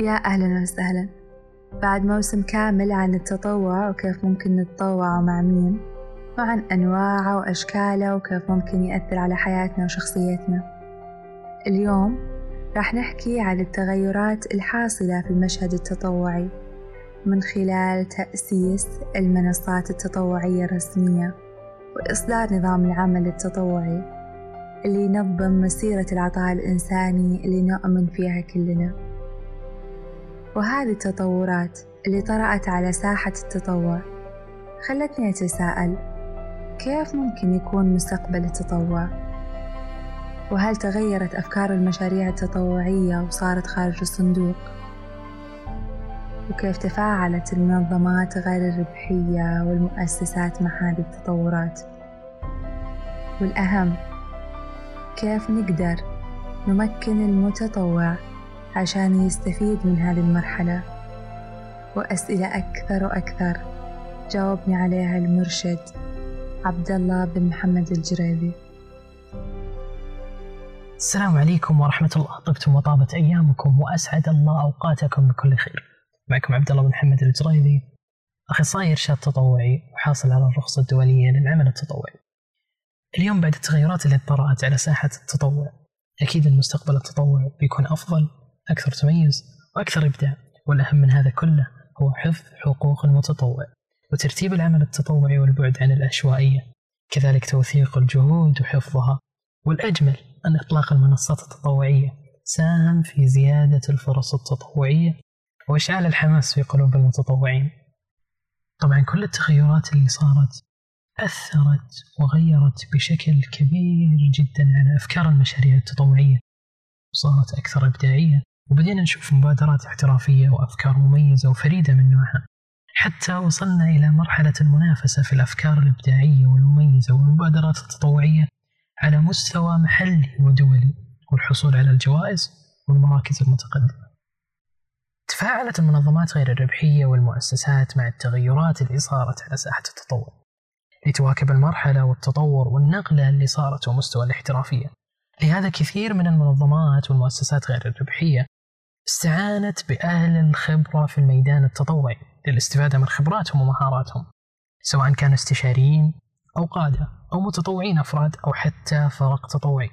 يا أهلا وسهلا. بعد موسم كامل عن التطوع وكيف ممكن نتطوع مع مين؟ وعن أنواعه وأشكاله وكيف ممكن يأثر على حياتنا وشخصيتنا. اليوم راح نحكي عن التغيرات الحاصلة في المشهد التطوعي من خلال تأسيس المنصات التطوعية الرسمية وإصدار نظام العمل التطوعي اللي ينظم مسيرة العطاء الإنساني اللي نؤمن فيها كلنا. وهذه التطورات اللي طرأت على ساحة التطوع خلتني أتساءل كيف ممكن يكون مستقبل التطوع؟ وهل تغيرت أفكار المشاريع التطوعية وصارت خارج الصندوق؟ وكيف تفاعلت المنظمات غير الربحية والمؤسسات مع هذه التطورات؟ والأهم كيف نقدر نمكن المتطوع عشان يستفيد من هذه المرحلة. وأسئلة أكثر وأكثر. جاوبني عليها المرشد عبد الله بن محمد الجريبي السلام عليكم ورحمة الله. طبتم وطابت أيامكم وأسعد الله أوقاتكم بكل خير. معكم عبد الله بن محمد الجريبي أخصائي إرشاد تطوعي وحاصل على الرخصة الدولية للعمل التطوعي. اليوم بعد التغيرات اللي طرأت على ساحة التطوع أكيد المستقبل التطوع بيكون أفضل. أكثر تميز وأكثر إبداع والأهم من هذا كله هو حفظ حقوق المتطوع وترتيب العمل التطوعي والبعد عن العشوائية كذلك توثيق الجهود وحفظها والأجمل أن إطلاق المنصات التطوعية ساهم في زيادة الفرص التطوعية وإشعال الحماس في قلوب المتطوعين. طبعا كل التغيرات اللي صارت أثرت وغيرت بشكل كبير جدا على أفكار المشاريع التطوعية وصارت أكثر إبداعية وبدينا نشوف مبادرات احترافية وأفكار مميزة وفريدة من نوعها. حتى وصلنا إلى مرحلة المنافسة في الأفكار الإبداعية والمميزة والمبادرات التطوعية على مستوى محلي ودولي والحصول على الجوائز والمراكز المتقدمة. تفاعلت المنظمات غير الربحية والمؤسسات مع التغيرات اللي صارت على ساحة التطوع لتواكب المرحلة والتطور والنقلة اللي صارت ومستوى الاحترافية. لهذا كثير من المنظمات والمؤسسات غير الربحية استعانت بأهل الخبرة في الميدان التطوعي للاستفادة من خبراتهم ومهاراتهم سواء كانوا استشاريين أو قادة أو متطوعين أفراد أو حتى فرق تطوعي.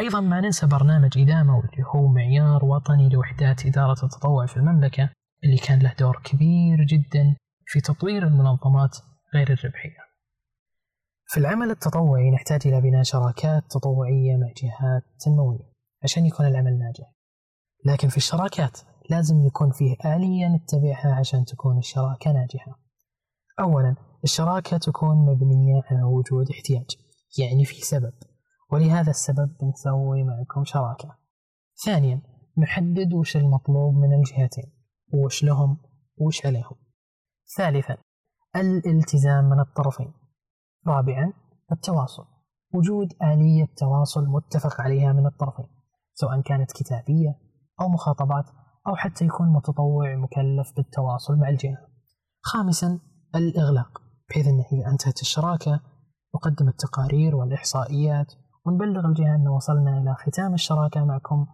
أيضا ما ننسى برنامج إدامة واللي هو معيار وطني لوحدات إدارة التطوع في المملكة اللي كان له دور كبير جدا في تطوير المنظمات غير الربحية. في العمل التطوعي نحتاج إلى بناء شراكات تطوعية مع جهات تنموية عشان يكون العمل ناجح. لكن في الشراكات لازم يكون فيه آلية نتبعها عشان تكون الشراكة ناجحة. أولا الشراكة تكون مبنية على وجود احتياج يعني في سبب ولهذا السبب بنسوي معكم شراكة. ثانيا نحدد وش المطلوب من الجهتين وش لهم وش عليهم. ثالثا الالتزام من الطرفين. رابعا التواصل وجود آلية تواصل متفق عليها من الطرفين سواء كانت كتابية أو مخاطبات أو حتى يكون متطوع مكلف بالتواصل مع الجهة. خامسا الإغلاق. بحيث أنه إذا انتهت الشراكة نقدم التقارير والإحصائيات ونبلغ الجهة أن وصلنا إلى ختام الشراكة معكم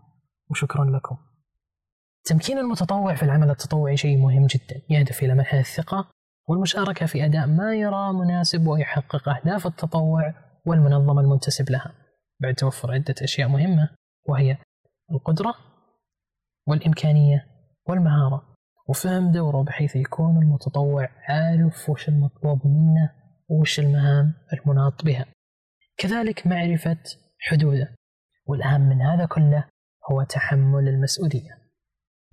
وشكرا لكم. تمكين المتطوع في العمل التطوعي شيء مهم جدا. يهدف إلى منح الثقة والمشاركة في أداء ما يرى مناسب ويحقق أهداف التطوع والمنظمة المنتسب لها. بعد توفر عدة أشياء مهمة وهي القدرة والإمكانية والمهارة. وفهم دوره بحيث يكون المتطوع عارف وش المطلوب منه وش المهام المناط بها. كذلك معرفة حدوده. والأهم من هذا كله هو تحمل المسؤولية.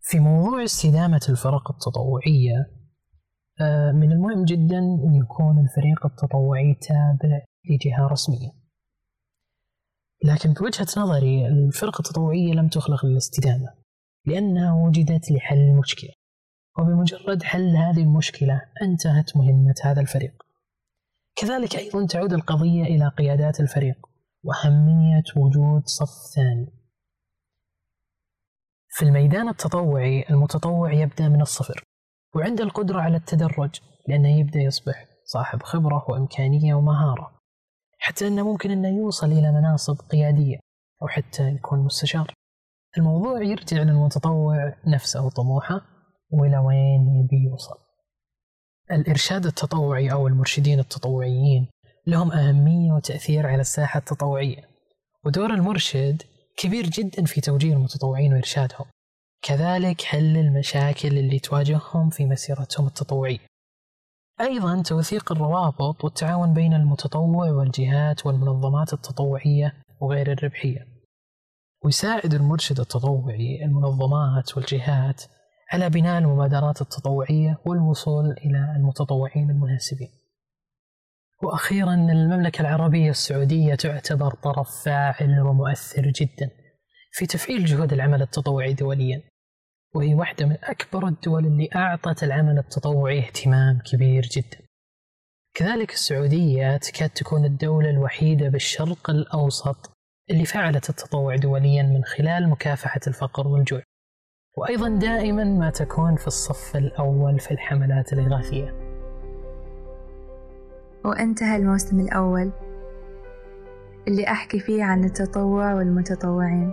في موضوع استدامة الفرق التطوعية آه، من المهم جدا أن يكون الفريق التطوعي تابع لجهة رسمية. لكن بوجهة نظري الفرق التطوعية لم تخلق للاستدامة لأنها وجدت لحل المشكلة. وبمجرد حل هذه المشكلة انتهت مهمة هذا الفريق. كذلك أيضا تعود القضية إلى قيادات الفريق وأهمية وجود صف ثاني. في الميدان التطوعي المتطوع يبدأ من الصفر وعنده القدرة على التدرج لأنه يبدأ يصبح صاحب خبرة وإمكانية ومهارة حتى أنه ممكن أنه يوصل إلى مناصب قيادية أو حتى يكون مستشار. الموضوع يرجع للمتطوع نفسه وطموحه وإلى وين يبي يوصل. الإرشاد التطوعي أو المرشدين التطوعيين لهم أهمية وتأثير على الساحة التطوعية ودور المرشد كبير جدا في توجيه المتطوعين وإرشادهم كذلك حل المشاكل اللي تواجههم في مسيرتهم التطوعية. أيضا توثيق الروابط والتعاون بين المتطوع والجهات والمنظمات التطوعية وغير الربحية. ويساعد المرشد التطوعي المنظمات والجهات على بناء المبادرات التطوعية والوصول إلى المتطوعين المناسبين. وأخيرا المملكة العربية السعودية تعتبر طرف فاعل ومؤثر جدا في تفعيل جهود العمل التطوعي دوليا وهي واحدة من أكبر الدول اللي أعطت العمل التطوعي اهتمام كبير جدا. كذلك السعودية تكاد تكون الدولة الوحيدة بالشرق الأوسط اللي فعلت التطوع دوليا من خلال مكافحة الفقر والجوع. وأيضا دائما ما تكون في الصف الأول في الحملات الإغاثية. وانتهى الموسم الأول اللي أحكي فيه عن التطوع والمتطوعين.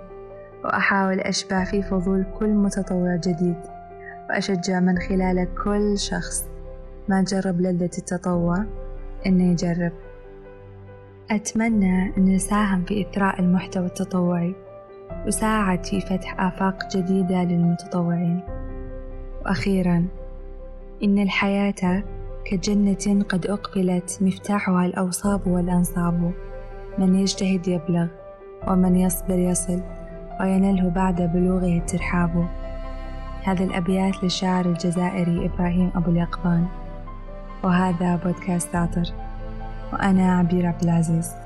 وأحاول أشبع فيه فضول كل متطوع جديد. وأشجع من خلاله كل شخص ما جرب لذة التطوع إنه يجرب. أتمنى أن أساهم في إثراء المحتوى التطوعي. وساعد في فتح آفاق جديدة للمتطوعين. وأخيرا إن الحياة كجنة قد أقبلت مفتاحها الأوصاب والأنصاب. من يجتهد يبلغ ومن يصبر يصل وينله بعد بلوغه الترحاب. هذه الأبيات للشاعر الجزائري إبراهيم أبو اليقظان. وهذا بودكاست عطر وأنا عبير عبد العزيز.